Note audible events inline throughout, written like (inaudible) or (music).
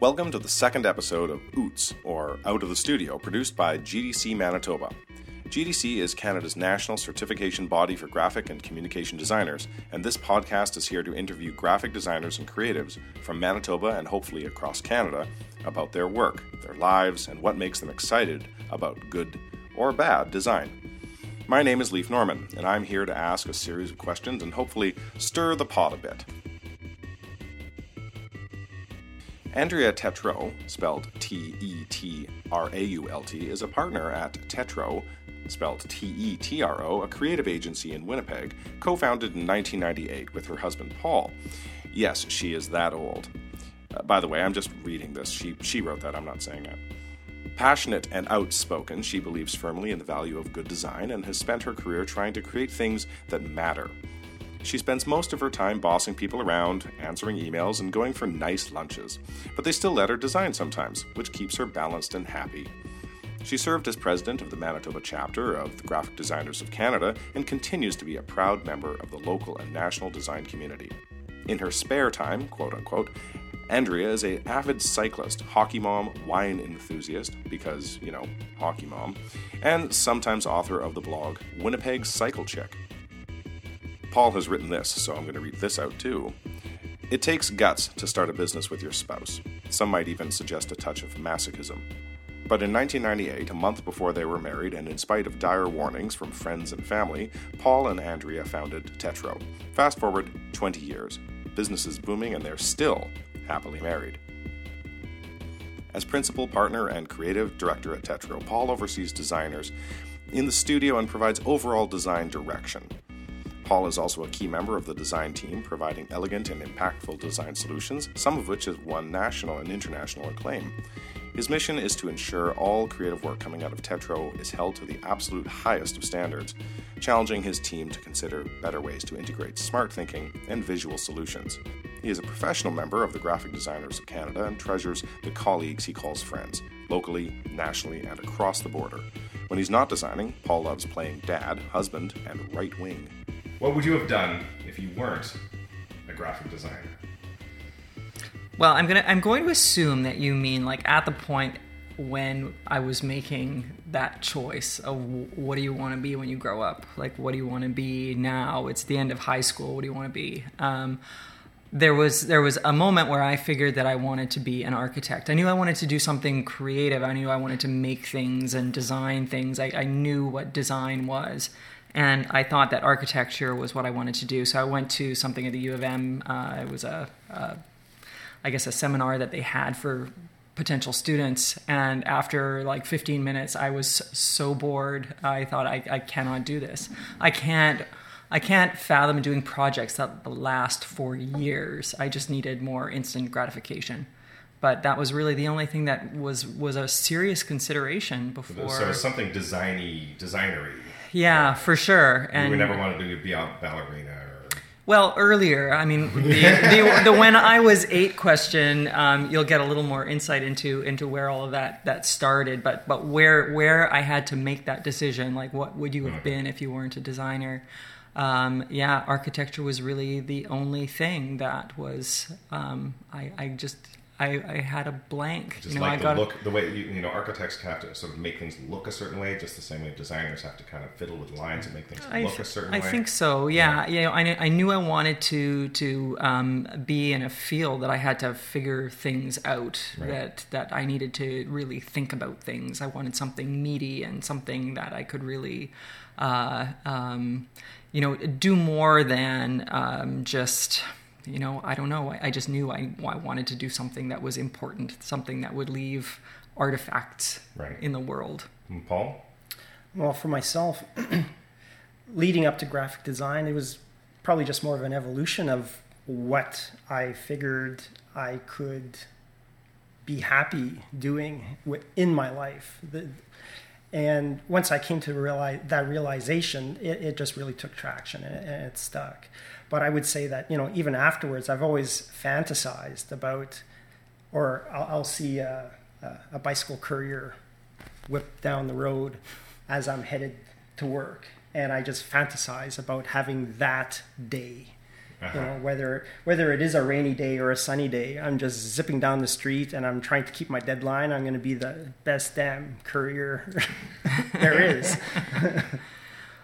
Welcome to the second episode of OOTS, or Out of the Studio, produced by GDC Manitoba. GDC is Canada's national certification body for graphic and communication designers, and this podcast is here to interview graphic designers and creatives from Manitoba and hopefully across Canada about their work, their lives, and what makes them excited about good or bad design. My name is Leif Norman, and I'm here to ask a series of questions and hopefully stir the pot a bit. Andrea Tetrault, spelled T E T R A U L T, is a partner at Tetro, spelled T E T R O, a creative agency in Winnipeg, co founded in 1998 with her husband Paul. Yes, she is that old. Uh, by the way, I'm just reading this. She, she wrote that, I'm not saying that. Passionate and outspoken, she believes firmly in the value of good design and has spent her career trying to create things that matter. She spends most of her time bossing people around, answering emails, and going for nice lunches. But they still let her design sometimes, which keeps her balanced and happy. She served as president of the Manitoba chapter of the Graphic Designers of Canada and continues to be a proud member of the local and national design community. In her spare time, quote unquote, Andrea is a avid cyclist, hockey mom, wine enthusiast, because, you know, hockey mom, and sometimes author of the blog Winnipeg Cycle Chick. Paul has written this, so I'm going to read this out too. It takes guts to start a business with your spouse. Some might even suggest a touch of masochism. But in 1998, a month before they were married, and in spite of dire warnings from friends and family, Paul and Andrea founded Tetro. Fast forward 20 years. Business is booming, and they're still happily married. As principal partner and creative director at Tetro, Paul oversees designers in the studio and provides overall design direction. Paul is also a key member of the design team, providing elegant and impactful design solutions, some of which have won national and international acclaim. His mission is to ensure all creative work coming out of Tetro is held to the absolute highest of standards, challenging his team to consider better ways to integrate smart thinking and visual solutions. He is a professional member of the Graphic Designers of Canada and treasures the colleagues he calls friends, locally, nationally, and across the border. When he's not designing, Paul loves playing dad, husband, and right wing. What would you have done if you weren't a graphic designer? Well, I'm gonna I'm going to assume that you mean like at the point when I was making that choice of what do you want to be when you grow up? Like, what do you want to be now? It's the end of high school. What do you want to be? Um, there was there was a moment where I figured that I wanted to be an architect. I knew I wanted to do something creative. I knew I wanted to make things and design things. I, I knew what design was and I thought that architecture was what I wanted to do. So I went to something at the U of M. Uh, it was a, a, I guess, a seminar that they had for potential students. And after like 15 minutes, I was so bored. I thought I, I cannot do this. I can't. I can't fathom doing projects that last for years. I just needed more instant gratification but that was really the only thing that was was a serious consideration before. So something designy, designery. Yeah, for sure. And we never wanted to be a ballerina. Or... Well, earlier, I mean, the, the, the, when I was eight question, um, you'll get a little more insight into into where all of that that started. But but where where I had to make that decision, like what would you have mm-hmm. been if you weren't a designer? Um, yeah, architecture was really the only thing that was um, I, I just I, I had a blank. Just you know, like I the look, the way you, you know, architects have to sort of make things look a certain way, just the same way designers have to kind of fiddle with lines and make things I look a certain I way. I think so. Yeah, yeah. You know, I, I knew I wanted to to um, be in a field that I had to figure things out. Right. That that I needed to really think about things. I wanted something meaty and something that I could really. Uh, um, you know, do more than um, just you know, I don't know. I, I just knew I, I, wanted to do something that was important, something that would leave artifacts right. in the world. And Paul? Well, for myself, (clears throat) leading up to graphic design, it was probably just more of an evolution of what I figured I could be happy doing in my life. The, and once I came to realize that realization, it, it just really took traction and, and it stuck. But I would say that you know even afterwards, I've always fantasized about, or I'll, I'll see a, a, bicycle courier whip down the road as I'm headed to work, and I just fantasize about having that day. Uh-huh. You know, whether whether it is a rainy day or a sunny day, I'm just zipping down the street and I'm trying to keep my deadline. I'm going to be the best damn courier (laughs) there is. (laughs)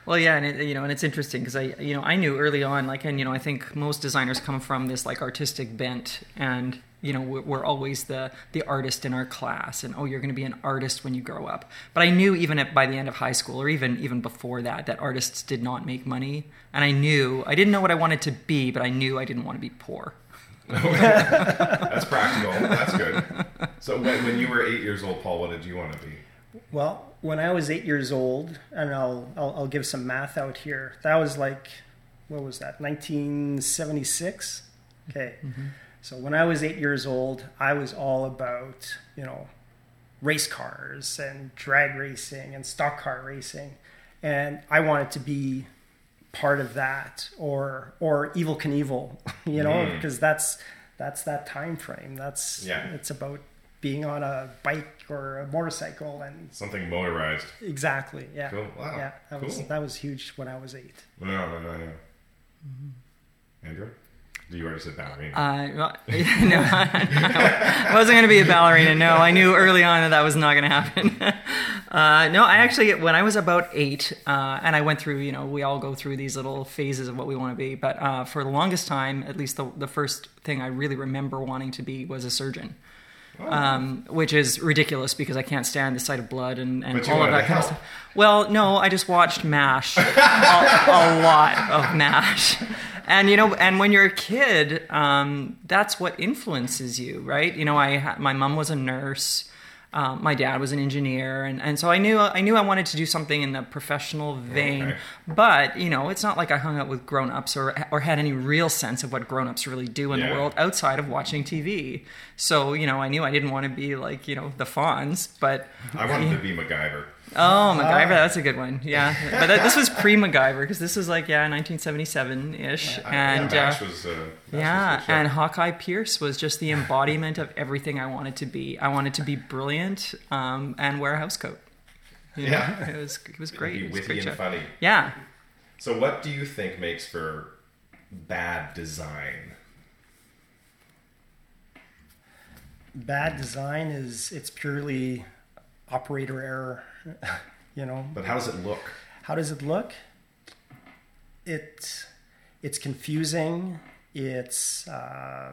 Well, yeah, and it, you know, and it's interesting because I, you know, I knew early on, like, and you know, I think most designers come from this like artistic bent, and you know, we're, we're always the the artist in our class, and oh, you're going to be an artist when you grow up. But I knew even at, by the end of high school, or even even before that, that artists did not make money, and I knew I didn't know what I wanted to be, but I knew I didn't want to be poor. (laughs) That's practical. That's good. So when, when you were eight years old, Paul, what did you want to be? Well, when I was eight years old, and I'll, I'll, I'll give some math out here. That was like, what was that? 1976. Okay. Mm-hmm. So when I was eight years old, I was all about you know race cars and drag racing and stock car racing, and I wanted to be part of that or or Evel Knievel, (laughs) you know, mm. because that's that's that time frame. That's yeah. It's about being on a bike or a motorcycle and something motorized. Exactly. Yeah. Cool. Wow. Yeah. That cool. was that was huge when I was eight. No, no, no, no. Mm-hmm. Andrea. You already said ballerina. Uh, well, (laughs) no, (laughs) I wasn't going to be a ballerina. No, I knew early on that that was not going to happen. (laughs) Uh, no, I actually, when I was about eight, uh, and I went through, you know, we all go through these little phases of what we want to be. But uh, for the longest time, at least the, the first thing I really remember wanting to be was a surgeon. Um, which is ridiculous because I can't stand the sight of blood and, and all of that kind of stuff. Well, no, I just watched MASH, a, a, lot of MASH. And you know, and when you're a kid, um, that's what influences you, right? You know, I my mom was a nurse. Um, my dad was an engineer, and, and so I knew I knew I wanted to do something in the professional vein. Okay. But you know, it's not like I hung out with grown ups or or had any real sense of what grown ups really do in yeah. the world outside of watching TV. So you know, I knew I didn't want to be like you know the Fonz, but I wanted to be MacGyver. Oh, MacGyver, that's a good one. Yeah, but that, this was pre MacGyver because this was like yeah, 1977 ish, and yeah, uh, was, uh, yeah and Hawkeye Pierce was just the embodiment of everything I wanted to be. I wanted to be brilliant um, and wear a house coat. You know? yeah, it was it was great. Be witty was great and show. funny. Yeah. So, what do you think makes for bad design? Bad design is it's purely operator error you know. But how does it look? How does it look? It it's confusing. It's uh,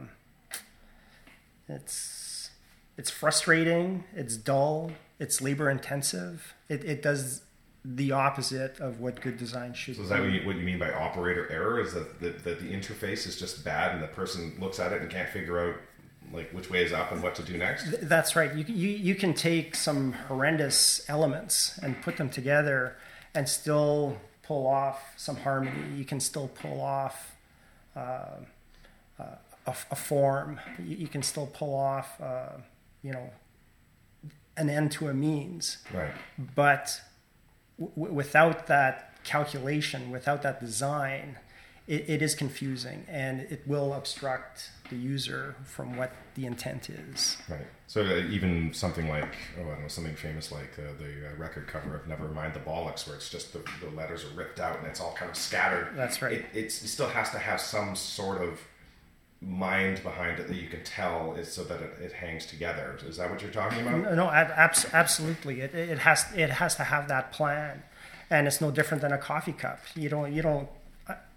it's it's frustrating. It's dull. It's labor intensive. It it does the opposite of what good design should. So is that what you, what you mean by operator error? Is that, that that the interface is just bad and the person looks at it and can't figure out like which way is up and what to do next? That's right. You, you, you can take some horrendous elements and put them together and still pull off some harmony. You can still pull off uh, uh, a, a, form. You, you, can still pull off, uh, you know, an end to a means. Right. But w- without that calculation, without that design, it, it is confusing and it will obstruct the user from what the intent is. Right. So uh, even something like oh, I don't know something famous like uh, the uh, record cover of Nevermind the Bollocks, where it's just the, the, letters are ripped out and it's all kind of scattered. That's right. It, it still has to have some sort of mind behind it that you can tell is so that it, it hangs together. Is that what you're talking about? No, no ab- absolutely. It, it has it has to have that plan, and it's no different than a coffee cup. You don't you don't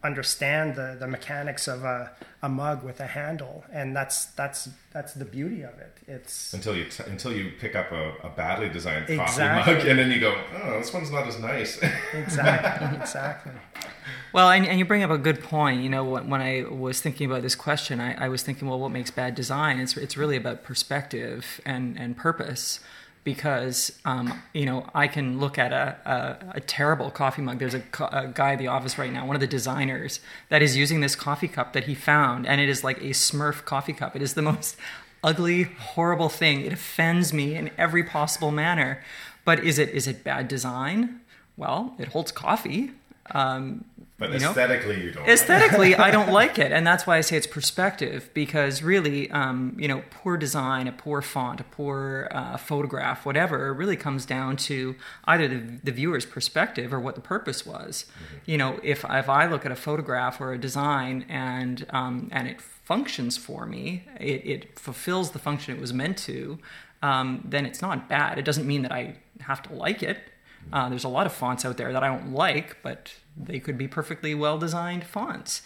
understand the, the mechanics of a, a mug with a handle and that's that's that's the beauty of it. It's until you t- until you pick up a, a badly designed coffee exactly. mug and then you go oh this one's not as nice. (laughs) Exactly exactly. Well and, and you bring up a good point. You know when, when i was thinking about this question I, I was thinking well what makes bad design? It's, it's really about perspective and, and purpose because um, you know I can look at a, a, a terrible coffee mug. There's a, a, guy at the office right now, one of the designers, that is using this coffee cup that he found, and it is like a Smurf coffee cup. It is the (laughs) most ugly, horrible thing. It offends me in every possible manner. But is it is it bad design? Well, it holds coffee. Um, But you know? aesthetically, you don't. aesthetically i don't (laughs) like it and that's why i say it's perspective because really um, you know poor design a poor font a poor uh, photograph whatever really comes down to either the, the viewer's perspective or what the purpose was you know if, if i look at a photograph or a design and um, and it functions for me it, it fulfills the function it was meant to um, then it's not bad it doesn't mean that i have to like it uh, there's a lot of fonts out there that I don't like, but they could be perfectly well designed fonts.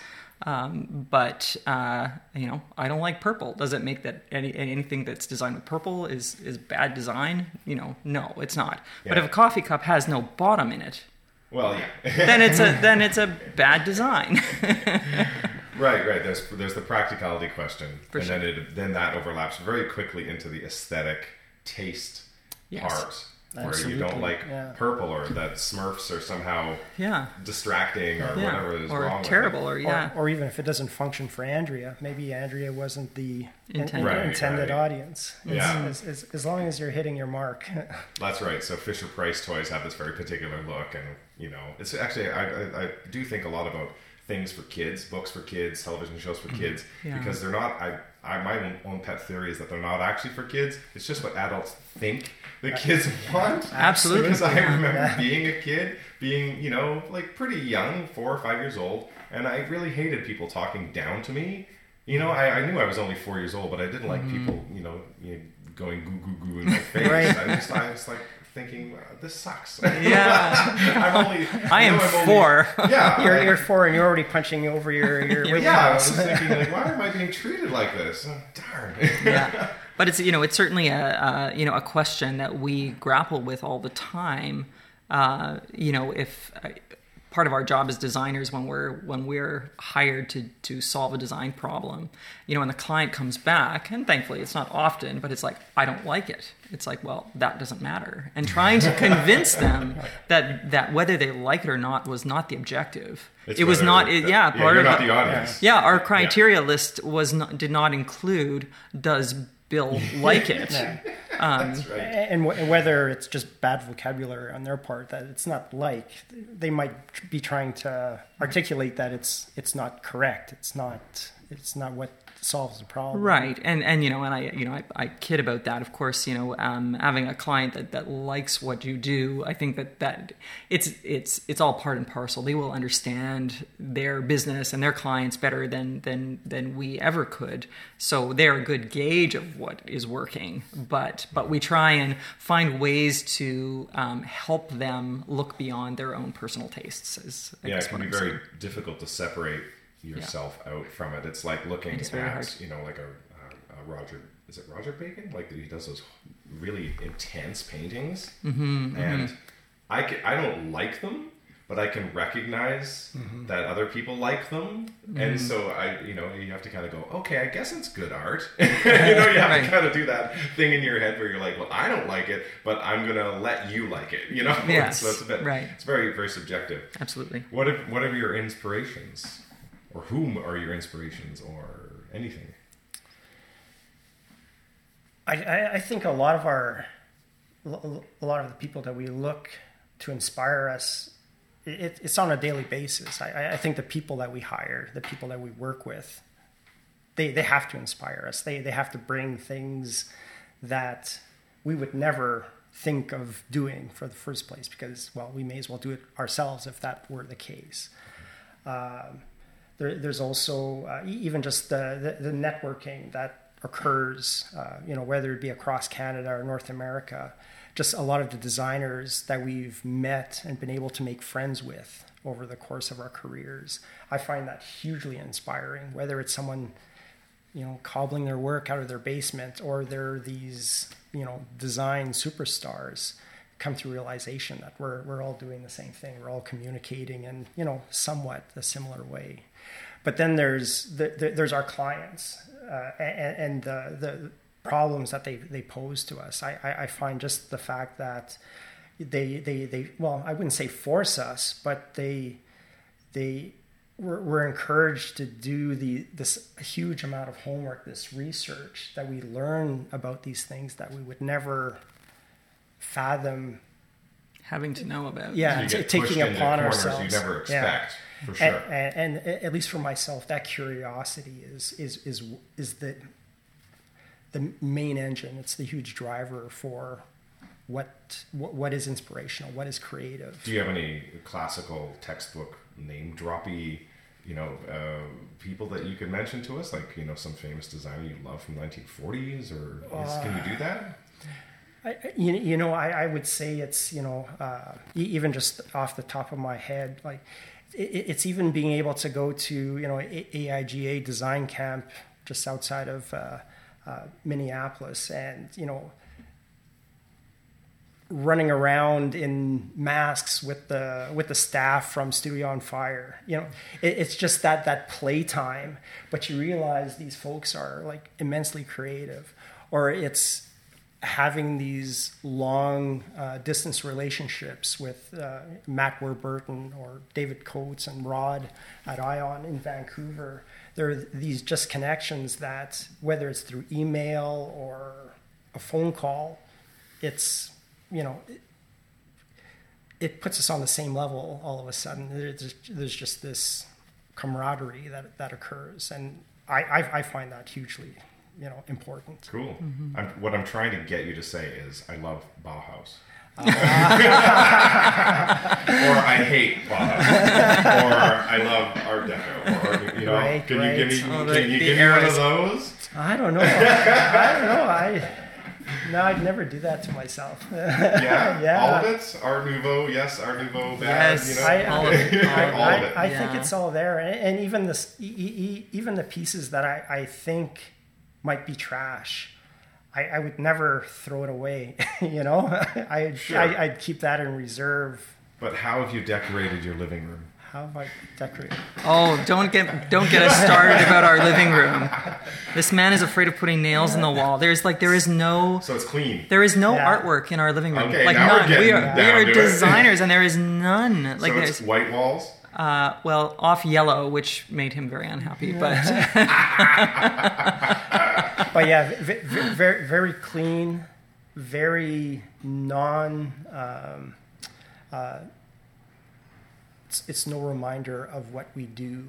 Um, but uh, you know, I don't like purple. Does it make that any anything that's designed with purple is is bad design? You know, no, it's not. But if a coffee cup has no bottom in it, Well, yeah. (laughs) then it's a then it's a bad design. (laughs) Right, right. There's there's the practicality question, For and sure. then it then that overlaps very quickly into the aesthetic taste Yes. part, where you don't like yeah. purple or that Smurfs are somehow yeah, distracting or yeah, whatever is or wrong. with terrible, it. or yeah, Or, or even if it doesn't function for Andrea, maybe Andrea wasn't the in- Intended. Right, intended right. audience. Yeah. As, as, as long as you're hitting your mark. (laughs) That's right. So Fisher Price toys have this very particular look, and you know, it's actually I, I, I do think a lot about things for kids, books for kids, television shows for kids, Mm-hmm. Yeah. because they're not. I, I my own, own pet theory is that they're not actually for kids. It's just what adults think the kids want. Absolutely. Because I remember Yeah. being a kid, being you know like pretty young, four or five years old, and I really hated people talking down to me. You know, I, I knew I was only four years old, but I didn't like Mm-hmm. people, you know, you know, going goo goo goo in my face. Right. I just, I was like thinking, "Wow, this sucks. yeah. (laughs) I'm only. I am I'm only- four. Yeah. you're, I- you're four and you're already punching over your, your (laughs) Yeah, yeah, I was thinking, like, (laughs) why am I being treated like this? Oh, darn. yeah but it's you know it's certainly a, a you know a question that we grapple with all the time uh, you know if uh, part of our job as designers when we're when we're hired to to solve a design problem. You know when the client comes back and thankfully it's not often but it's like i don't like it. It's like well that doesn't matter. And trying to (laughs) convince them that that whether they like it or not was not the objective. It's it was not it, yeah part you're of the- the audience. yeah, our criteria list was not, did not include does Bill (laughs) like it. Um, That's right. and, w- and whether it's just bad vocabulary on their part that it's not like they might be trying to articulate that it's it's not correct it's not it's not what solves the problem Right, and and you know, and I you know I, I kid about that. Of course, you know, um, having a client that, that likes what you do, I think that that it's it's it's all part and parcel. They will understand their business and their clients better than than than we ever could. So they're a good gauge of what is working. But but we try and find ways to um, help them look beyond their own personal tastes. Is I Yeah, guess it can be I'm very saying. difficult to separate yourself out from it. It's like looking It is at, you know, like a, a, a Roger, is it Roger Bacon? Like he does those really intense paintings, Mm-hmm, and I can, I don't like them, but I can recognize Mm-hmm. that other people like them, and so I, you know, you have to kind of go, okay, I guess it's good art. (laughs) (laughs) you know, you have Right. to kind of do that thing in your head where you're like, well, I don't like it, but I'm gonna let you like it. You know, (laughs) Yes, so it's a bit, right. It's very, very subjective. Absolutely. What if, what are your inspirations, or whom are your inspirations, or anything? I, I, I think a lot of our a lot of the people that we look to inspire us it, it's on a daily basis. I, I think the people that we hire the people that we work with they, they have to inspire us. They, they have to bring things that we would never think of doing for the first place because well we may as well do it ourselves if that were the case. Um, there, there's also uh, even just the, the, the networking that occurs, uh, you know, whether it be across Canada or North America, just a lot of the designers that we've met and been able to make friends with over the course of our careers. I find that hugely inspiring, whether it's someone, you know, cobbling their work out of their basement or they're these, you know, design superstars come to realization that we're, we're all doing the same thing. We're all communicating in, you know, somewhat a similar way. But then there's the, the, there's our clients uh, and, and the, the problems that they, they pose to us. I, I, I find just the fact that they, they, they, well, I wouldn't say force us, but they, they, we're, we're encouraged to do the this huge amount of homework, this research that we learn about these things that we would never fathom having to know about. Yeah, You t- taking upon ourselves. you never Yeah. For sure. And, and, and at least for myself, that curiosity is is is is the the main engine. It's the huge driver for what what, what is inspirational, what is creative. Do you have any classical textbook name droppy, you know, uh, people that you could mention to us? Like, you know, some famous designer you love from 1940s, or is, can you do that? I, you, you know, I, I would say it's, you know, uh, even just off the top of my head, like it, it's even being able to go to, you know, AIGA design camp just outside of uh, uh, Minneapolis and, you know, running around in masks with the with the staff from Studio on Fire. You know, it, it's just that that playtime. But you realize these folks are like immensely creative, or it's having these long uh, distance relationships with uh, Matt Warburton or David Coates and Rod at Ion in Vancouver. There are these just connections that whether it's through email or a phone call, it's you know it, it puts us on the same level all of a sudden. There's, there's just this camaraderie that that occurs, and I, I, I find that hugely you know important. Cool. Mm-hmm. I'm, what I'm trying to get you to say is, I love Bauhaus. Ah. (laughs) or I hate Bauhaus. or I love Art Deco. Or, you know, Right, can you give me. Oh, can you give me one of those? I don't know. I don't know. I no, I'd never do that to myself. (laughs) Yeah, Yeah. all of it. Art Nouveau, yes, Art Nouveau, bad. Yes, you know, I- all of it. (laughs) All all I, of it. I think Yeah. it's all there, and, and even this, e- e- e- even the pieces that I, I think might be trash, I, I would never throw it away. (laughs) you know, (laughs) I, Sure. I I'd keep that in reserve. But how have you decorated your living room? How have I decorated? Oh, don't get don't get us started about our living room. This man is afraid of putting nails in the wall. There's like there is no So it's clean. there is no Yeah. artwork in our living room. Okay, like now we're none. We getting are we are to it. designers and there is none. (laughs) Like so it's there's white walls. uh well off yellow, which made him very unhappy. But But yeah, v- v- very very clean, very non. Um, uh, it's, it's no reminder of what we do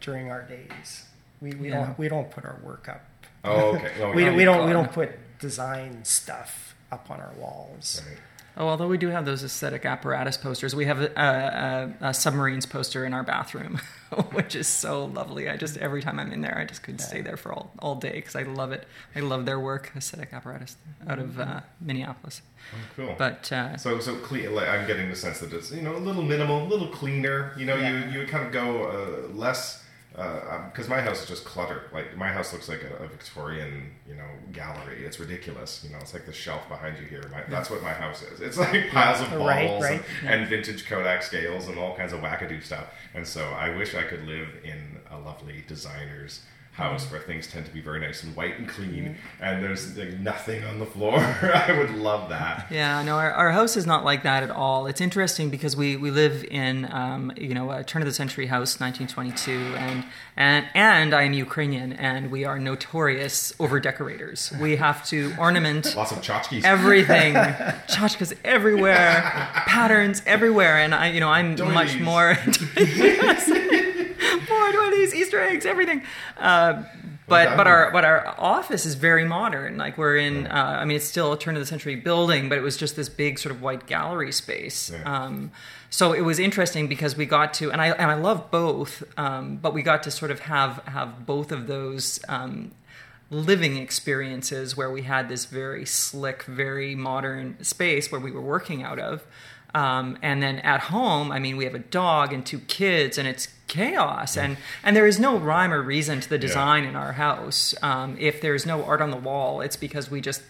during our days. We, we Yeah. don't we don't put our work up. Oh, okay. (laughs) Oh, We, we don't we don't put design stuff up on our walls. Right. oh, although we do have those aesthetic apparatus posters, we have a, a, a submarines poster in our bathroom, (laughs) (laughs) which is so lovely. I just every time I'm in there, I just could stay there for all, all day because I love it. I love their work, aesthetic apparatus out of uh, Minneapolis. Oh, cool. But uh, So, so clean. Like, I'm getting the sense that it's you know a little minimal, a little cleaner. You know, Yeah. you you would kind of go uh, less Uh, um, because my house is just cluttered. Like my house looks like a, a Victorian, you know, gallery. It's ridiculous. You know, it's like the shelf behind you here. My, that's what my house is. It's like piles of (laughs) bottles Right, and, right. and vintage Kodak scales and all kinds of wackadoo stuff. And so I wish I could live in a lovely designer's house where things tend to be very nice and white and clean, and there's like, nothing on the floor. (laughs) I would love that. Yeah, no, our, our house is not like that at all. It's interesting because we, we live in um, you know a turn of the century house, 1922, and and and I am Ukrainian, and we are notorious over decorators. We have to ornament (laughs) Lots of tchotchkes. everything, (laughs) tchotchkes everywhere, patterns everywhere, and I you know I'm much Doilies. more more Easter eggs, everything. Uh, but but our but our office is very modern. Like we're in, uh, I mean, it's still a turn of the century building, but it was just this big sort of white gallery space. Yeah. Um, so it was interesting because we got to, and I and I love both, um, but we got to sort of have have both of those. Um, living experiences where we had this very slick, very modern space where we were working out of. Um, and then at home, I mean, we have a dog and two kids, and it's chaos. And and there is no rhyme or reason to the design in our house. Um, if there's no art on the wall, it's because we just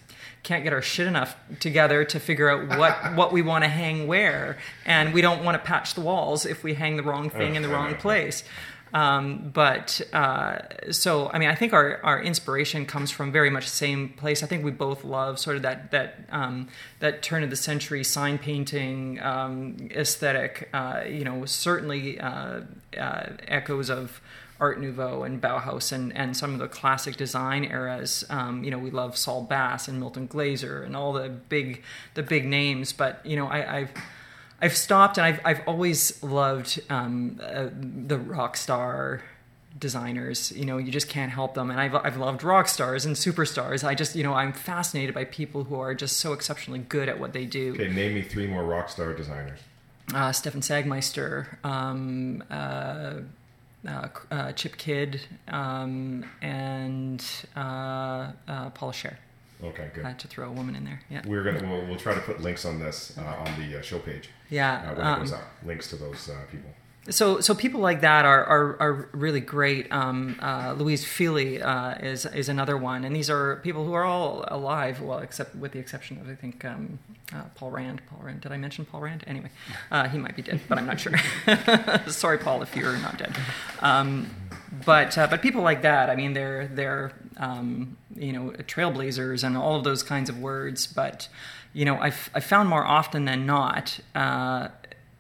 can't get our shit enough together to figure out what (laughs) what we want to hang where, and we don't want to patch the walls if we hang the wrong thing in the wrong place. Um, but uh, so, I mean, I think our, our inspiration comes from very much the same place. I think we both love sort of that that um, that turn of the century sign painting um, aesthetic. Uh, you know, certainly uh, uh, echoes of Art Nouveau and Bauhaus and, and some of the classic design eras. Um, you know, we love Saul Bass and Milton Glaser and all the big the big names. But you know, I, I've I've stopped and I've I've always loved um, uh, the rock star designers you know you just can't help them and I've, I've loved rock stars and superstars i just you know i'm fascinated by people who are just so exceptionally good at what they do Okay, name me three more rock star designers. uh, Stefan Sagmeister, um, uh, uh, uh, Chip Kidd, um, and uh, uh, Paula Scher. Okay, good. I had to throw a woman in there. Yeah, We're gonna we'll, we'll try to put links on this uh, on the uh, show page yeah. uh, when um, it goes up. Links to those uh, people. so so people like that are are, are really great. Um, uh, Louise Fili uh, is is another one, and these are people who are all alive. Well, except with the exception of I think um, uh, Paul Rand. Paul Rand. Did I mention Paul Rand? Anyway, uh, he might be dead, but I'm not sure. (laughs) Sorry, Paul, if you're not dead. Um, but uh, but people like that, I mean, they're they're um, you know trailblazers and all of those kinds of words. But you know, I've I found more often than not. Uh,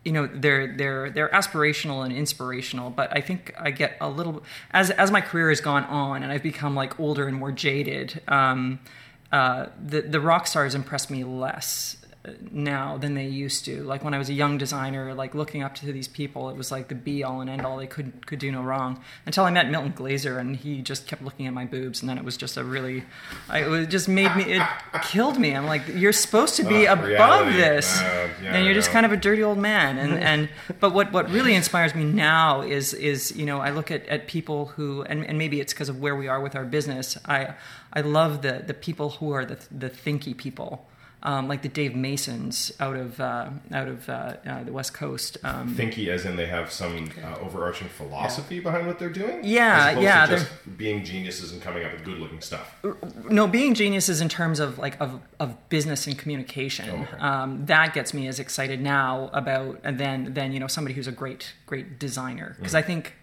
you know they're they're they're aspirational and inspirational but i think i get a little as as my career has gone on and i've become like older and more jaded um uh the the rock stars impress me less now than they used to. Like when i was a young designer like looking up to these people it was like the be all and end all they could could do no wrong until i met milton glaser and he just kept looking at my boobs and then it was just a really I, it just made me it killed me. I'm like you're supposed to be Ah, above reality. this Uh, yeah, and you're just kind of a dirty old man. And (laughs) and but what what really inspires me now is is you know I look at at people who and, and maybe it's because of where we are with our business. I I love the the people who are the the thinky people um, like the Dave Masons out of uh, out of uh, uh, the West Coast um, Thinky, as in they have some uh, overarching philosophy behind what they're doing. Yeah, as yeah, To just being geniuses and coming up with good-looking stuff. no being geniuses in terms of like of, of business and communication Oh, Okay. um, that gets me as excited now about and then then you know somebody who's a great great designer because Mm. i think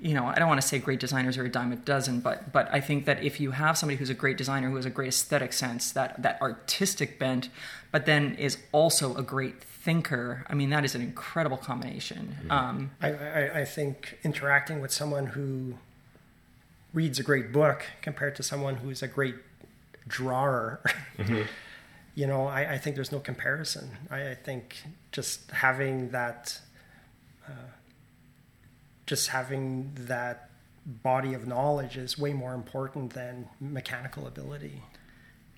you know i don't want to say great designers are a dime a dozen but but i think that if you have somebody who's a great designer who has a great aesthetic sense that that artistic bent but then is also a great thinker i mean that is an incredible combination Mm-hmm. um, I, I, I think interacting with someone who reads a great book compared to someone who's a great drawer, (laughs) you know, I, I think there's no comparison. I, I think just having that, just having that body of knowledge is way more important than mechanical ability.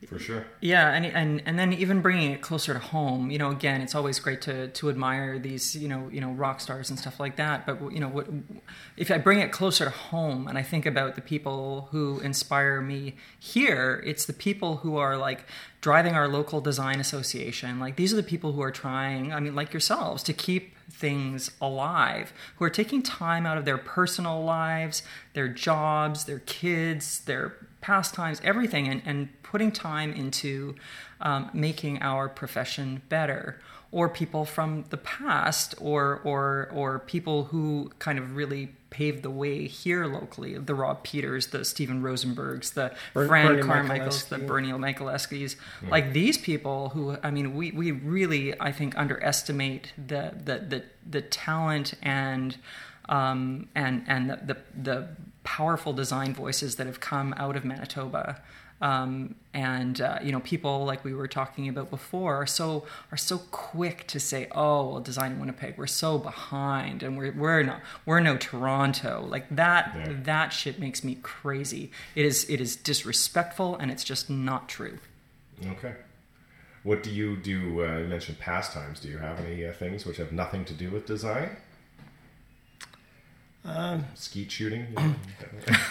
For sure. Yeah, and and and then even bringing it closer to home. You know, again, it's always great to to admire these you know you know rock stars and stuff like that. But you know, what, if I bring it closer to home and I think about the people who inspire me here, it's the people who are like driving our local design association. Like these are the people who are trying. I mean, like yourselves, to keep things alive, who are taking time out of their personal lives, their jobs, their kids, their pastimes, everything, and, and putting time into um, making our profession better. Or people from the past, or or or people who kind of really paved the way here locally. The Rob Peters, the Stephen Rosenbergs, the Ber- Fran Bernie Carmichaels, the Michaleski. Bernie Michaleski's. Like these people who, I mean, we, we really, I think, underestimate the the the, the talent and um, and and the, the the powerful design voices that have come out of Manitoba. Um, and uh, you know, people like we were talking about before are so are so quick to say, "Oh, well, design in Winnipeg, we're so behind, and we're we're not we're no Toronto." Like that Yeah. that shit makes me crazy. It is it is disrespectful, and it's just not true. Okay. What do you do? Uh, you mentioned pastimes. Do you have any uh, things which have nothing to do with design? Um, Skeet shooting. (clears throat)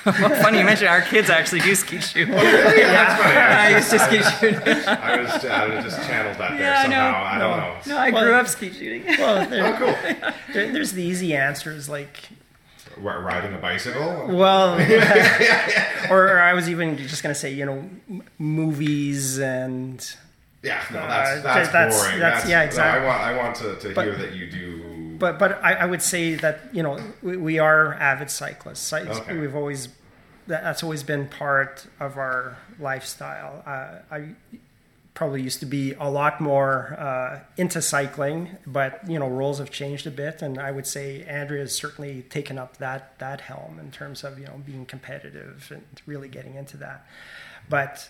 Well, funny you mentioned our kids actually do skeet shoot. That's funny. I used to skeet shoot. I was I just channeled that there Yeah, I know. somehow. I don't know. No, I Well- grew up skeet shooting. well, there, Oh, cool. there, there's the easy answers like R- riding a bicycle. Well, or, (laughs) (laughs) or I was even just going to say, you know, m- movies and Yeah, no, Uh, that's that's, that's- boring. that's- yeah, no, exactly. I want I want to, to But- hear that you do. But but I, I would say that you know we, we are avid cyclists. Cy- Okay. We've always that, that's always been part of our lifestyle. Uh, I probably used to be a lot more uh, into cycling, but you know roles have changed a bit, and I would say Andrea has certainly taken up that that helm in terms of you know being competitive and really getting into that. But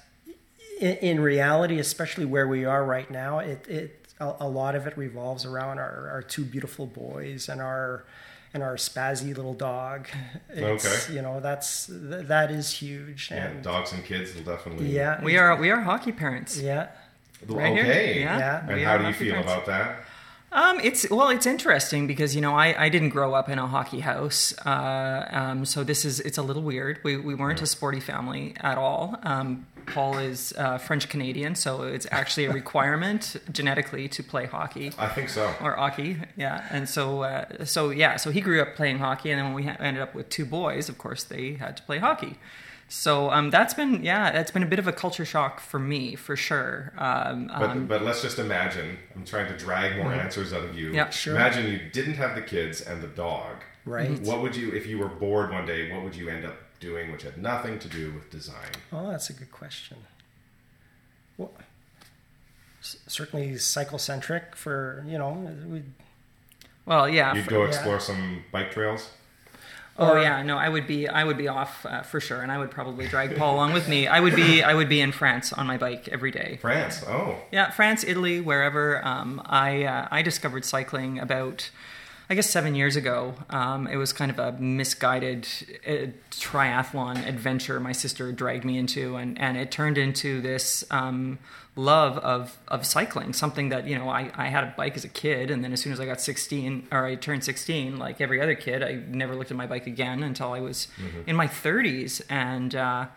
in, in reality, especially where we are right now, it it a, a lot of it revolves around our, our two beautiful boys and our and our spazzy little dog. It's, Okay. You know, that's th- that is huge. Yeah, And dogs and kids will definitely. yeah, We are we are hockey parents. Yeah. Right here? okay. Yeah. Yeah. And We how do you feel parents. about that? Um, it's well, it's interesting because you know I, I didn't grow up in a hockey house, uh, um, so this is it's a little weird. We we weren't a sporty family at all. Um, Paul is uh, French Canadian, so it's actually a (laughs) requirement genetically to play hockey I think so. or hockey. Yeah, and so uh, so yeah, so he grew up playing hockey, and then when we ha- ended up with two boys, of course they had to play hockey. So um, that's been yeah, that's been a bit of a culture shock for me for sure. Um, But, um, but let's just imagine. I'm trying to drag more answers out of you. Yeah, sure. Imagine you didn't have the kids and the dog. Right. What would you, if you were bored one day, what would you end up doing which had nothing to do with design? Oh, that's a good question. Well, c- certainly cycle centric for you know we. well, yeah, You'd for- go yeah. explore some bike trails? Oh Or- yeah, no, I would be I would be off uh, for sure, and I would probably drag Paul along with me. I would be I would be in France on my bike every day. France. Oh. Yeah, France, Italy, wherever. Um, I uh, I discovered cycling about. I guess seven years ago, um, it was kind of a misguided uh, triathlon adventure my sister dragged me into, and, and it turned into this um, love of, of cycling. Something that you know I, I had a bike as a kid, and then as soon as I got sixteen or I turned sixteen, like every other kid, I never looked at my bike again until I was in my thirties, and. Uh,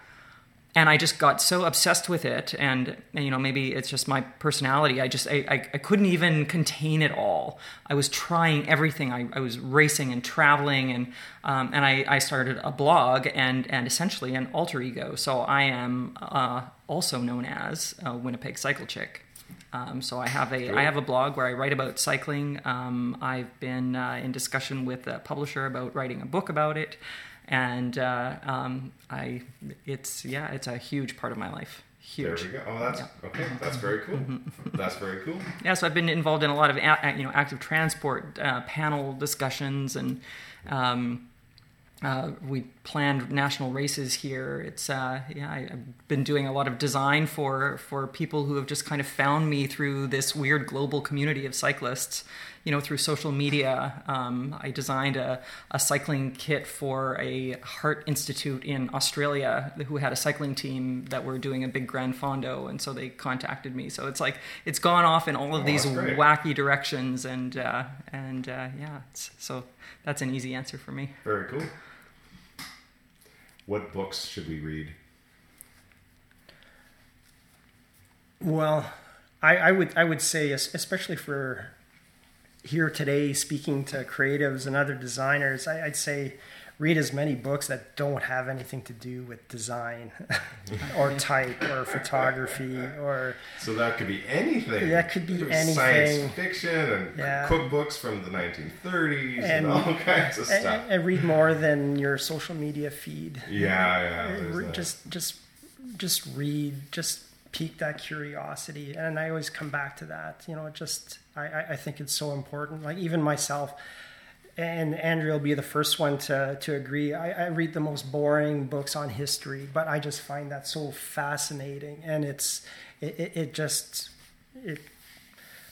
and I just got so obsessed with it, and, you know maybe it's just my personality. I just I, I, I couldn't even contain it all. I was trying everything. I, I was racing and traveling, and um, and I, I started a blog and and essentially an alter ego. So I am uh, also known as uh, Winnipeg Cycle Chick. Um, so I have a I have a blog where I write about cycling. Um, I've been uh, in discussion with a publisher about writing a book about it, and uh, um, I it's yeah it's a huge part of my life. Huge. There we go. Oh, that's okay. That's very cool. That's very cool. Yeah, so I've been involved in a lot of a- you know active transport uh, panel discussions and. Um, uh, we planned national races here. It's uh, yeah, I, I've been doing a lot of design for for people who have just kind of found me through this weird global community of cyclists. You know, through social media. Um, I designed a, a cycling kit for a heart institute in Australia who had a cycling team that were doing a big Gran Fondo, and so they contacted me. So it's like it's gone off in all of Oh, these wacky directions, and uh, and uh, yeah, it's, so that's an easy answer for me. Very cool. What books should we read? Well, I, I would I would say, especially for here today, speaking to creatives and other designers, I, I'd say read as many books that don't have anything to do with design (laughs) or type or photography or So that could be anything. That could be anything Science fiction and Yeah. cookbooks from the 1930s and, And- all (laughs) kinds of and, stuff. and read more than your social media feed. yeah, yeah. Re- that. just just just read just pique that curiosity and i always come back to that you know just I, I I think it's so important like even myself and andrea will be the first one to to agree I, I read the most boring books on history but i just find that so fascinating and it's it, it, it just it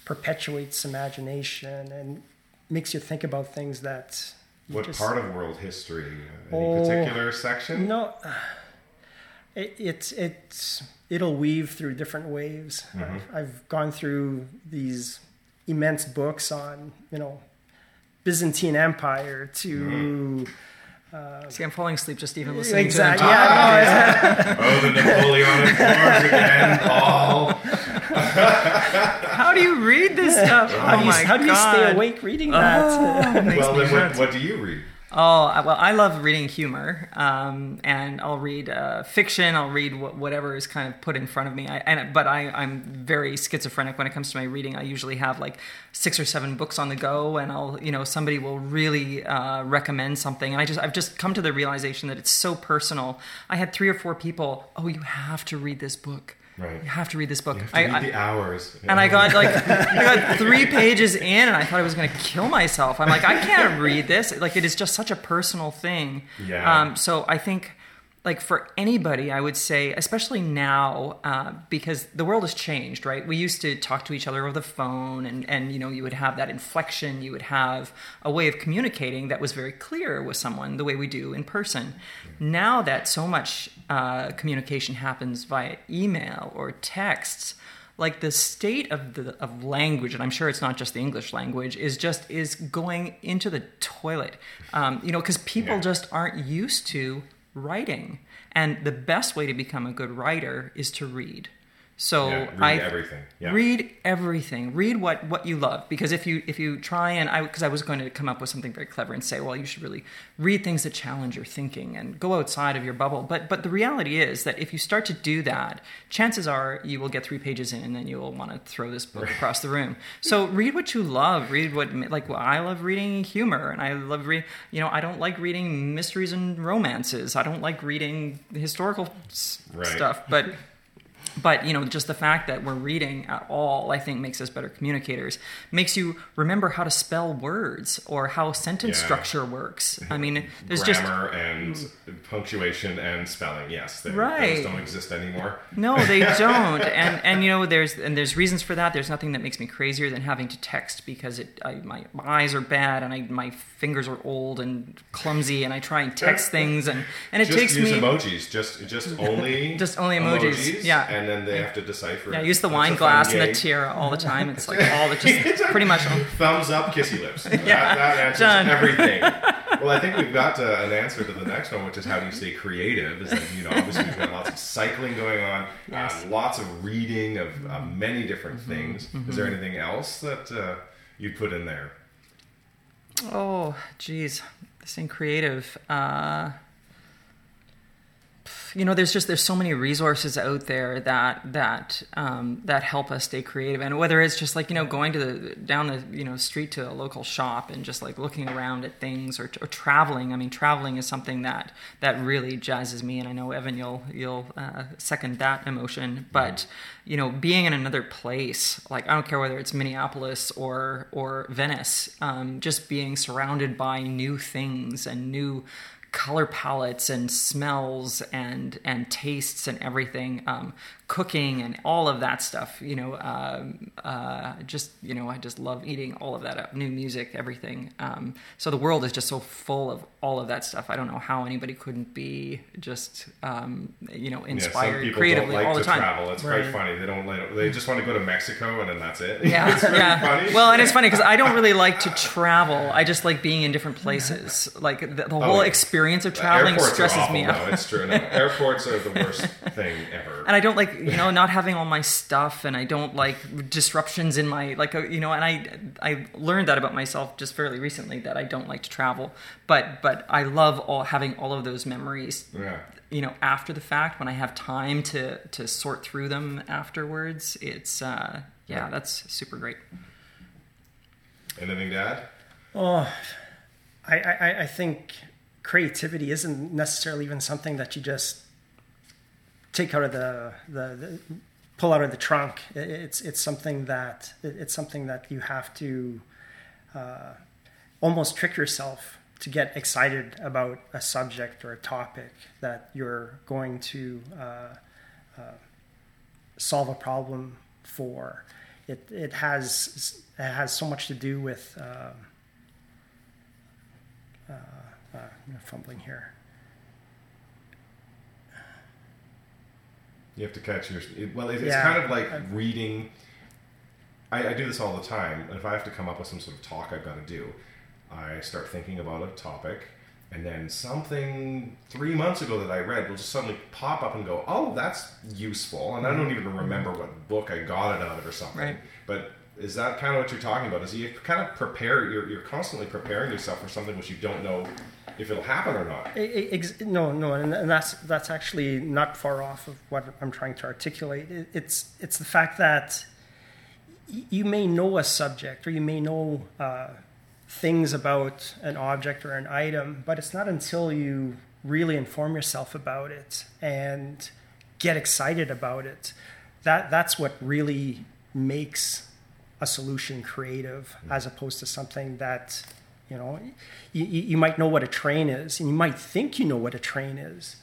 perpetuates imagination and makes you think about things that What just- part of world history? Any Oh, particular section? no, (sighs) it, it's it's it'll weave through different waves. Mm-hmm. I've, I've gone through these immense books on you know Byzantine Empire to mm-hmm. uh, See, I'm falling asleep just even listening exactly to it. yeah, (laughs) (laughs) Oh, the Napoleonic Wars again, Paul. How do you read this stuff? no. How oh do you, oh my how do you stay awake reading that? Oh, it Well, then what, what do you read? Oh well, I love reading humor, um, and I'll read uh, fiction. I'll read wh- whatever is kind of put in front of me. I, and but I, I'm very schizophrenic when it comes to my reading. I usually have like six or seven books on the go, and I'll you know somebody will really uh, recommend something, and I just I've just come to the realization that it's so personal. I had three or four people. Oh, you have to read this book. Right. you have to read this book. You have to I, read I- the hours. and I got like I got three pages in, and I thought I was going to kill myself. I'm like, I can't read this. Like, it is just such a personal thing. Yeah. Um, so I think, like for anybody, I would say, especially now, uh, because the world has changed, right? We used to talk to each other over the phone, and and you know, you would have that inflection, you would have a way of communicating that was very clear with someone, the way we do in person. Now that so much uh, communication happens via email or texts like the state of the of language and i'm sure it's not just the english language is just is going into the toilet um, you know because people Yeah. just aren't used to writing. And the best way to become a good writer is to read so Yeah, read I everything. Yeah. read everything. Read what what you love because if you if you try and I because I was going to come up with something very clever and say, well, you should really read things that challenge your thinking and go outside of your bubble. But but the reality is that if you start to do that, chances are you will get three pages in and then you will want to throw this book across the room. So read what you love. Read what like well, I love reading humor and I love read. You know, I don't like reading mysteries and romances. I don't like reading historical s- Right. stuff, but but you know just the fact that we're reading at all i think makes us better communicators makes you remember how to spell words or how sentence Yeah. structure works i mean (laughs) there's just Grammar and punctuation and spelling. Yes, they, Right. those don't exist anymore. no they (laughs) don't and and you know there's and there's reasons for that there's nothing that makes me crazier than having to text because it I, my, my eyes are bad and I, my fingers are old and clumsy and i try and text (laughs) things and and it just takes use me emojis. Just just only Just only emojis, yeah. And then they have to decipher. It. Yeah, it. use the wine glass and the tiara all the time. It's like all the (laughs) just pretty much. Thumbs up, kissy lips. (laughs) Yeah, that answers done. everything. (laughs) Well, I think we've got uh, an answer to the next one, which is how do you stay creative? Is that you know obviously we've got lots of cycling going on, Yes. uh, lots of reading of uh, many different Mm-hmm. things. Is there anything else that uh, you'd put in there? Oh, geez, staying creative. Uh, you know, there's just there's so many resources out there that that um, that help us stay creative, and whether it's just like you know going to the down the you know street to a local shop and just like looking around at things, or, or traveling. I mean, traveling is something that that really jazzes me, and I know Evan, you'll you'll uh, second that emotion. But you know, being in another place, like I don't care whether it's Minneapolis or or Venice, um, just being surrounded by new things and new color palettes and smells and and tastes and everything um, cooking and all of that stuff you know um, uh, just you know i just love eating all of that up new music everything um, so the world is just so full of all of that stuff i don't know how anybody couldn't be just um, you know Yeah, some inspired people creatively don't like all the to time travel. It's Right. quite funny. They don't. Like, they just want to go to Mexico and then that's it. yeah, (laughs) it's really yeah. funny. Well, and it's funny because I don't really like to travel. I just like being in different places. Like the, the whole yeah. experience of traveling Airports are stresses awful, me out. though. It's true. No, airports are the worst (laughs) thing ever. and I don't like you know not having all my stuff, and I don't like disruptions in my like uh, you know. And I I learned that about myself just fairly recently that I don't like to travel, but but I love all having all of those memories. yeah. You know, after the fact, when I have time to to sort through them afterwards, it's uh, yeah, that's super great. Anything to add? Oh, I, I, I think creativity isn't necessarily even something that you just take out of the, the, the pull out of the trunk. It- It's it's something that it- it's something that you have to uh, almost trick yourself to get excited about a subject or a topic that you're going to uh, uh, solve a problem for. It it has it has so much to do with. Uh, uh, I'm fumbling here. You have to catch your. It, well, it, it's Yeah. kind of like reading. I, I do this all the time. If I have to come up with some sort of talk I've got to do, I start thinking about a topic, and then something three months ago that I read will just suddenly pop up and go, "Oh, that's useful," and I don't mm-hmm. even remember what book I got it out of or something. Right. But is that kind of what you're talking about? Is you kind of prepare? You're, you're constantly preparing yourself for something which you don't know if it'll happen or not. Ex- no, no, and, and that's that's actually not far off of what I'm trying to articulate. It, it's it's the fact that y- you may know a subject or you may know uh, things about an object or an item, but it's not until you really inform yourself about it and get excited about it that that's what really makes a solution creative as opposed to something that you know you, you might know what a train is and you might think you know what a train is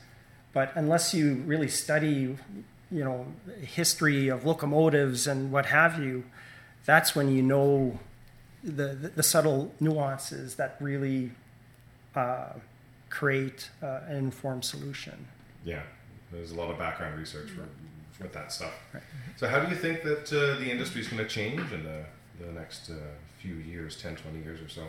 but unless you really study you know history of locomotives and what have you that's when you know the the, the subtle nuances that really uh, create uh, an informed solution Yeah, there's a lot of background research for, with that stuff. So, how do you think that uh, the industry is going to change in the, the next uh, few years, 10, 20 years or so?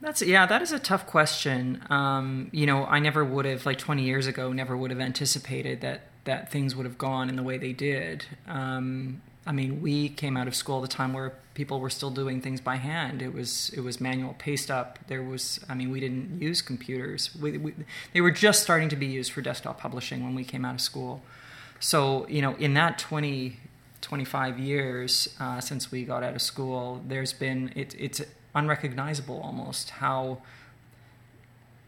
That's yeah, that is a tough question. Um, you know, I never would have like 20 years ago, never would have anticipated that that things would have gone in the way they did. Um, I mean, we came out of school at a time where people were still doing things by hand. It was it was manual paste up. There was, I mean, we didn't use computers. We, we, they were just starting to be used for desktop publishing when we came out of school. So you know, in that 20, 25 years uh, since we got out of school, there's been it, it's unrecognizable almost how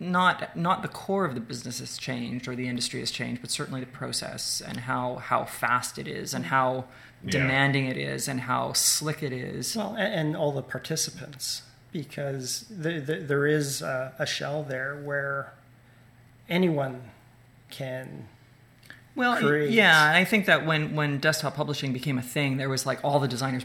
not not the core of the business has changed or the industry has changed, but certainly the process and how how fast it is and how Yeah. demanding it is and how slick it is. Well, and, and all the participants, because the, the, there is a, a shell there where anyone can. Well, create. yeah, and I think that when when desktop publishing became a thing, there was like all the designers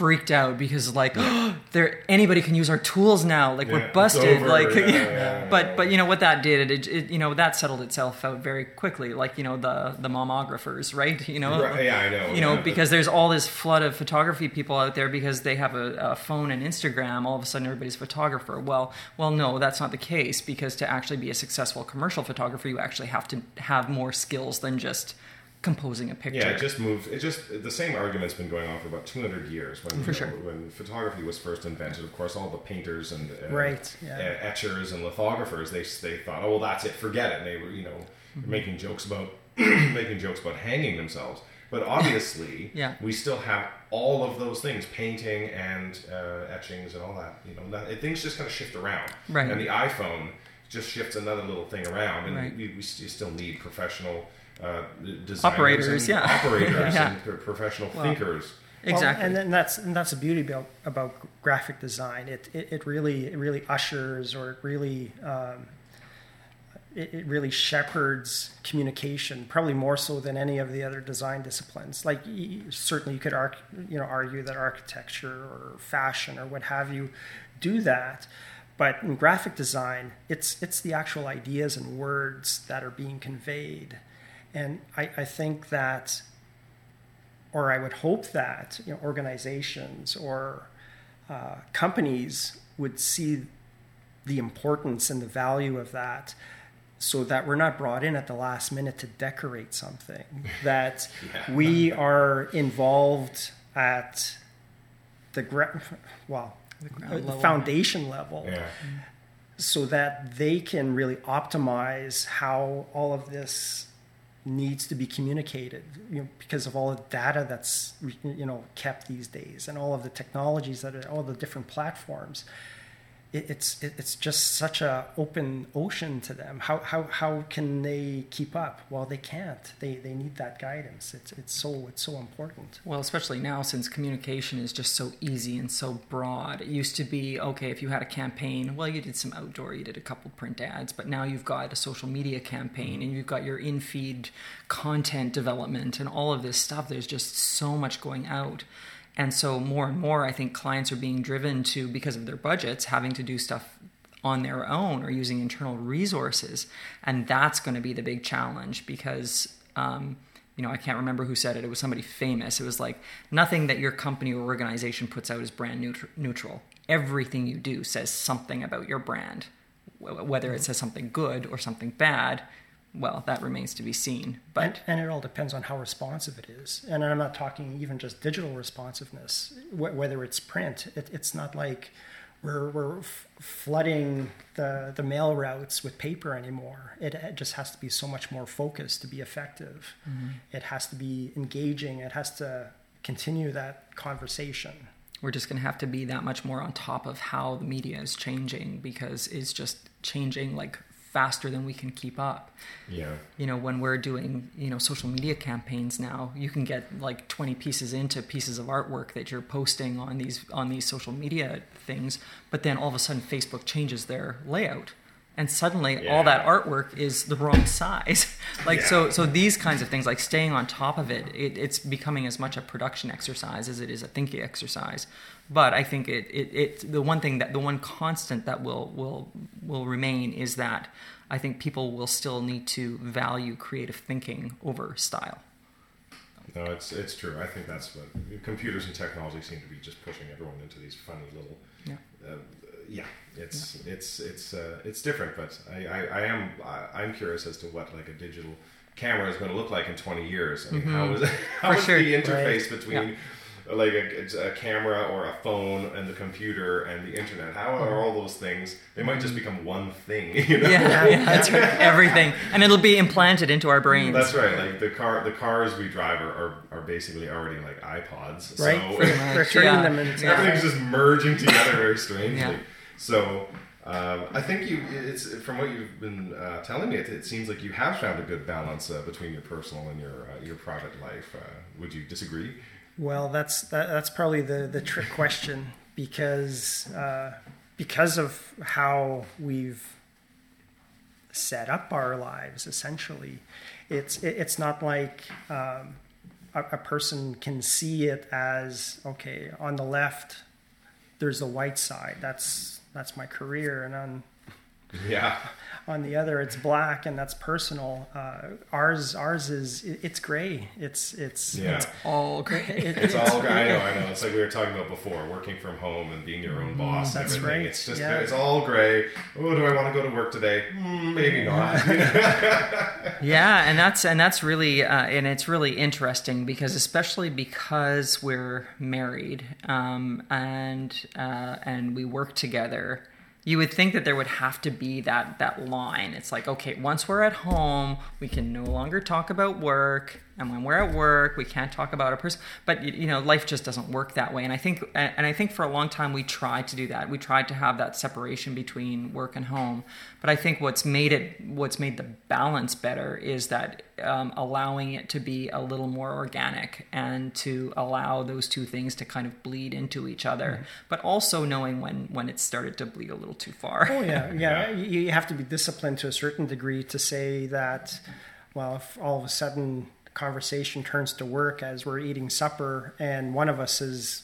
freaked out because like (gasps) there anybody can use our tools now. Like Yeah, we're busted like Yeah, (laughs) yeah, yeah, but but you know what that did it, it you know that settled itself out very quickly. Like you know the the momographers right? You know? Right, yeah, I know. you know because there's all this flood of photography people out there because they have a, a phone and instagram. All of a sudden everybody's a photographer. Well well no that's not the case because to actually be a successful commercial photographer you actually have to have more skills than just composing a picture Yeah, it just moved. It just the same argument's been going on for about 200 years. When For you know, when photography was first invented, of course, all the painters and uh, Right, yeah. etchers and lithographers they they thought, oh well, that's it, forget it. And they were you know Mm-hmm. making jokes about (clears throat) making jokes about hanging themselves. But obviously, (laughs) Yeah. we still have all of those things, painting and uh, etchings and all that. You know, that, things just kind of shift around. Right. And the iPhone just shifts another little thing around, and Right. we, we st- still need professional uh, designers Operators, and yeah. operators (laughs) Yeah. and pro- professional thinkers. exactly Well, and then that's and that's the beauty about about graphic design. It it, it really it really ushers or it really um, it, it really shepherds communication probably more so than any of the other design disciplines. Like certainly you could arc, you know argue that architecture or fashion or what have you do that. But in graphic design, it's it's the actual ideas and words that are being conveyed, and I, I think that or I would hope that you know, organizations or uh, companies would see the importance and the value of that so that we're not brought in at the last minute to decorate something (laughs) that we are involved at the gra- well ground uh, the level. foundation level Yeah. so that they can really optimize how all of this needs to be communicated you know because of all the data that's you know kept these days and all of the technologies that are all the different platforms it, it's it, it's just such a open ocean to them how how how can they keep up well they can't they they need that guidance it's it's so it's so important Well, especially now since communication is just so easy and so broad. It used to be okay if you had a campaign, well, you did some outdoor, you did a couple print ads, but now you've got a social media campaign and you've got your in feed content development and all of this stuff. There's just so much going out. And so more and more, I think clients are being driven to, because of their budgets, having to do stuff on their own or using internal resources. And that's going to be the big challenge because, um, you know, I can't remember who said it. It was somebody famous. It was like nothing that your company or organization puts out is brand neutr- neutral. Everything you do says something about your brand. Whether it says something good or something bad, well, that remains to be seen. But and, and it all depends on how responsive it is. And I'm not talking even just digital responsiveness, wh- whether it's print. It, it's not like we're, we're f- flooding the, the mail routes with paper anymore. It, it just has to be so much more focused to be effective. Mm-hmm. It has to be engaging. It has to continue that conversation. we're just going to have to be that much more on top of how the media is changing because it's just changing like faster than we can keep up Yeah. you know when we're doing you know social media campaigns now you can get like 20 pieces into pieces of artwork that you're posting on these on these social media things but then all of a sudden facebook changes their layout and suddenly all that artwork is the wrong size (laughs) like so Yeah. so these kinds of things like staying on top of it, it it's becoming as much a production exercise as it is a thinking exercise but i think it, it it the one thing that the one constant that will will will remain is that i think people will still need to value creative thinking over style No, it's it's true. I think that's what computers and technology seem to be just pushing everyone into these funny little. Yeah. Uh, yeah, it's it's it's uh, it's different, but I, I, I am I, I'm curious as to what like a digital camera is going to look like in 20 years. I mean, how mm-hmm. is (laughs) how For is sure. the interface Right. between like a, a camera or a phone and the computer and the internet? How are mm-hmm. all those things? They might just mm-hmm. become one thing. (laughs) You know? yeah, (laughs) yeah that's right everything and it'll be implanted into our brains That's right. Like the car, the cars we drive are, are, are basically already like iPods. Right? So Pretty much, They're turning yeah. them into Yeah. everything's just merging together very strangely. So um, I think you, it's from what you've been uh, telling me, it, it seems like you have found a good balance uh, between your personal and your uh, your private life. Uh, would you disagree? Well, that's that, that's probably the, the trick question because uh, because of how we've set up our lives. Essentially, it's it, it's not like um, a, a person can see it as okay. On the left, there's the white side. That's that's my career, and on (laughs) Yeah. on the other it's black and that's personal uh, ours ours is it's gray it's it's Yeah. it's all (laughs) gray. it- It's all gray. I know, I know. It's like we were talking about before, working from home and being your own boss. and That's everything. right, It's just yeah. it's all gray. Oh, do I want to go to work today? Hmm, maybe not. (laughs) yeah and that's and that's really uh, and it's really interesting because especially because we're married um, and uh, and we work together you would think that there would have to be that that line. It's like okay once we're at home we can no longer talk about work and when we're at work we can't talk about a person but you know life just doesn't work that way and i think and i think for a long time we tried to do that we tried to have that separation between work and home but i think what's made it what's made the balance better is that um, allowing it to be a little more organic and to allow those two things to kind of bleed into each other but also knowing when when it started to bleed a little too far Oh yeah, (laughs) yeah. You you have to be disciplined to a certain degree to say that. Well, if all of a sudden conversation turns to work as we're eating supper, and one of us has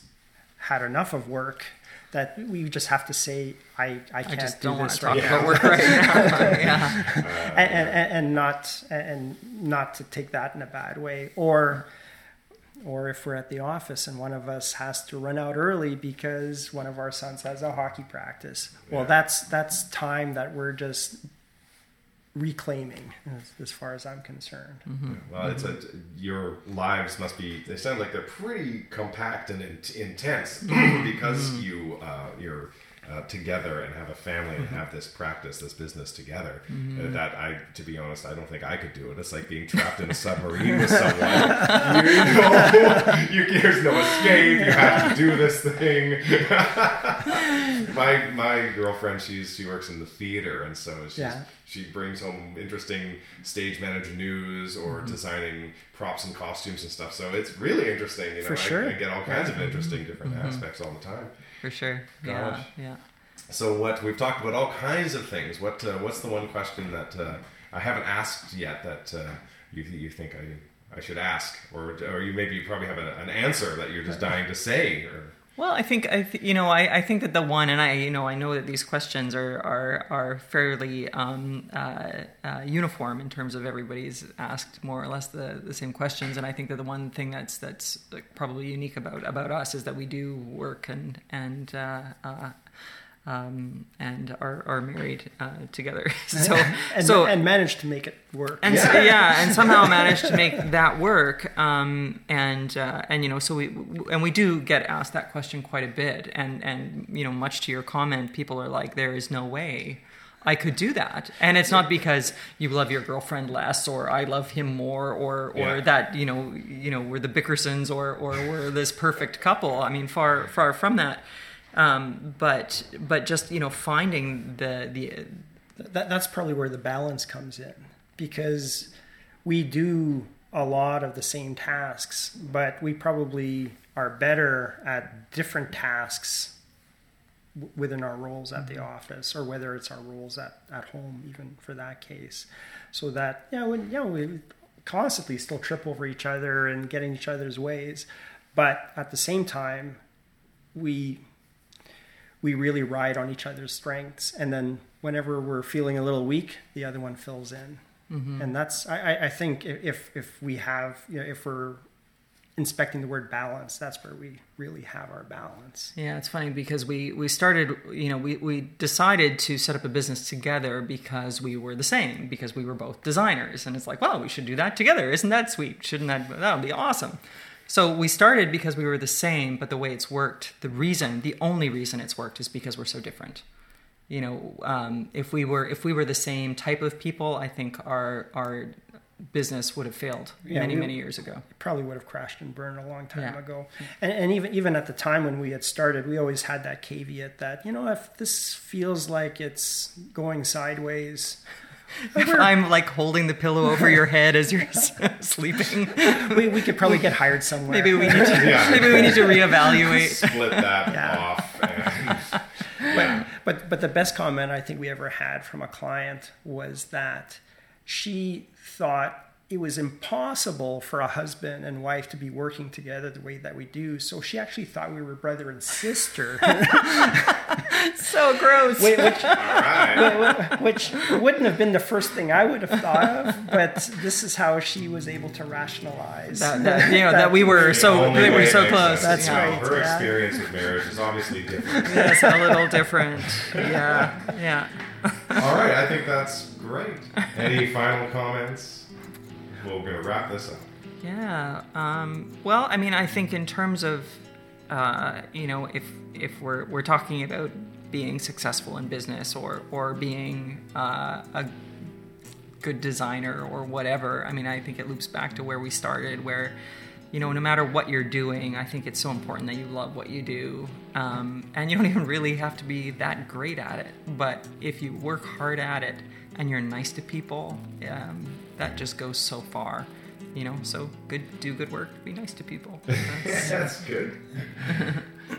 had enough of work, that we just have to say, "I, I I can't just do don't want this to right talk now," about work right now. (laughs) yeah. and, and, and and not and not to take that in a bad way, or or if we're at the office and one of us has to run out early because one of our sons has a hockey practice well Yeah. that's that's time that we're just reclaiming as, as far as i'm concerned Well, it's a your lives must be. They sound like they're pretty compact and in, intense (laughs) because you uh, you're uh, together and have a family and have this practice, this business together. Uh, that I, to be honest, I don't think I could do it. It's like being trapped in a submarine with (laughs) someone. You know, (laughs) you, there's no escape. You have to do this thing. My my girlfriend, she's she works in the theater, and so she's, Yeah. she brings home interesting stage manager news or Mm-hmm. designing props and costumes and stuff. So it's really interesting. You know, For I, sure. I get all kinds of interesting different aspects all the time. for sure yeah yeah So what we've talked about all kinds of things. What uh, what's the one question that uh, I haven't asked yet that uh, you you think I I should ask, or or you maybe you probably have a, an answer that you're just dying to say, or Well, I think I th- you know I, I think that the one and I you know I know that these questions are are are fairly um, uh, uh, uniform in terms of everybody's asked more or less the, the same questions. And I think that the one thing that's that's probably unique about about us is that we do work and and uh, uh, um, and are, are married uh, together. (laughs) (laughs) so and, so and managed to make it work and yeah. So, yeah, and somehow (laughs) managed to make that work. Um, and uh, and you know, so we and we do get asked that question quite a bit. And and you know, much to your comment, people are like, "There is no way." I could do that, and it's not because you love your girlfriend less, or I love him more, or or Yeah. that you know you know we're the Bickersons, or or we're this perfect couple. I mean, far far from that. Um, but but just you know finding the the that, that's probably where the balance comes in because we do a lot of the same tasks, but we probably are better at different tasks w- within our roles at the office or whether it's our roles at, at home even for that case. So that you know, you know we constantly still trip over each other and get in each other's ways but at the same time we we really ride on each other's strengths and then whenever we're feeling a little weak the other one fills in mm-hmm. and that's I, I- I think if if we have you know, if we're inspecting the word balance that's where we really have our balance Yeah, it's funny because we we started, you know, we we decided to set up a business together because we were the same because we were both designers, and it's like, well, we should do that together. Isn't that sweet? Shouldn't that that would be awesome? So we started because we were the same, but the way it's worked, the reason, the only reason it's worked is because we're so different. You know, um, if we were if we were the same type of people, I think our our business would have failed Yeah, many we- many years ago. probably would have crashed and burned a long time Yeah. ago. And, and even even at the time when we had started, we always had that caveat that you know if this feels like it's going sideways, If I'm like holding the pillow over your head as you're (laughs) sleeping, we, we could probably get hired somewhere. maybe we need to (laughs) Yeah. maybe we need to reevaluate. Split that Yeah. off. And, (laughs) but, but but the best comment I think we ever had from a client was that she thought it was impossible for a husband and wife to be working together the way that we do. So she actually thought we were brother and sister, (laughs) So gross. which, which all right. which wouldn't have been the first thing I would have thought of, but this is how she was able to rationalize. that, that, you know that we (laughs) were so we were so close. That's yeah. right. Her yeah. experience with marriage is obviously different. Yes, a little different. Yeah, yeah. All right, I think that's great. Any final comments? We're gonna wrap this up. Yeah. Um, well, I mean, I think in terms of, uh, you know, if if we're we're talking about being successful in business or or being uh, a good designer or whatever, I mean, I think it loops back to where we started, where you know, no matter what you're doing, I think it's so important that you love what you do, um, and you don't even really have to be that great at it. But if you work hard at it and you're nice to people, um, that just goes so far you know so good do good work be nice to people That's- (laughs) That's good.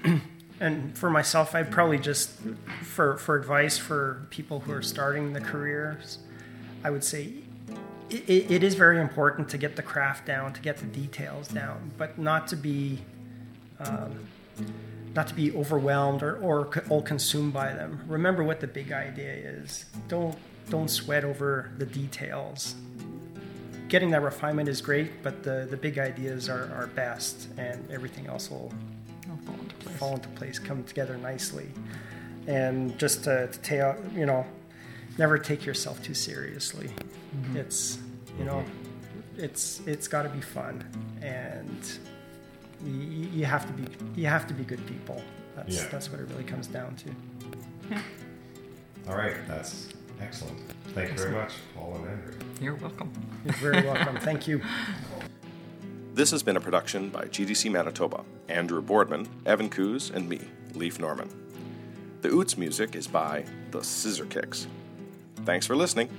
(clears throat) And for myself, I'd probably just, for, for advice for people who are starting the careers, I would say it, it, it is very important to get the craft down, to get the details down, but not to be, um, not to be overwhelmed or, or all consumed by them. Remember what the big idea is. Don't don't sweat over the details. Getting that refinement is great, but the, the big ideas are, are best, and everything else will fall into place. fall into place, come together nicely, and just to, to take you know, never take yourself too seriously. Mm-hmm. It's, you know, it's it's got to be fun, and you, you have to be you have to be good people. That's Yeah. that's what it really comes down to. All right, that's excellent. Thank you very much, Paul and Andrea. you're welcome You're very welcome. Thank you. (laughs) This has been a production by GDC Manitoba, Andrew Boardman, Evan Coos, and me, Leif Norman. The Oots music is by The Scissor Kicks. Thanks for listening.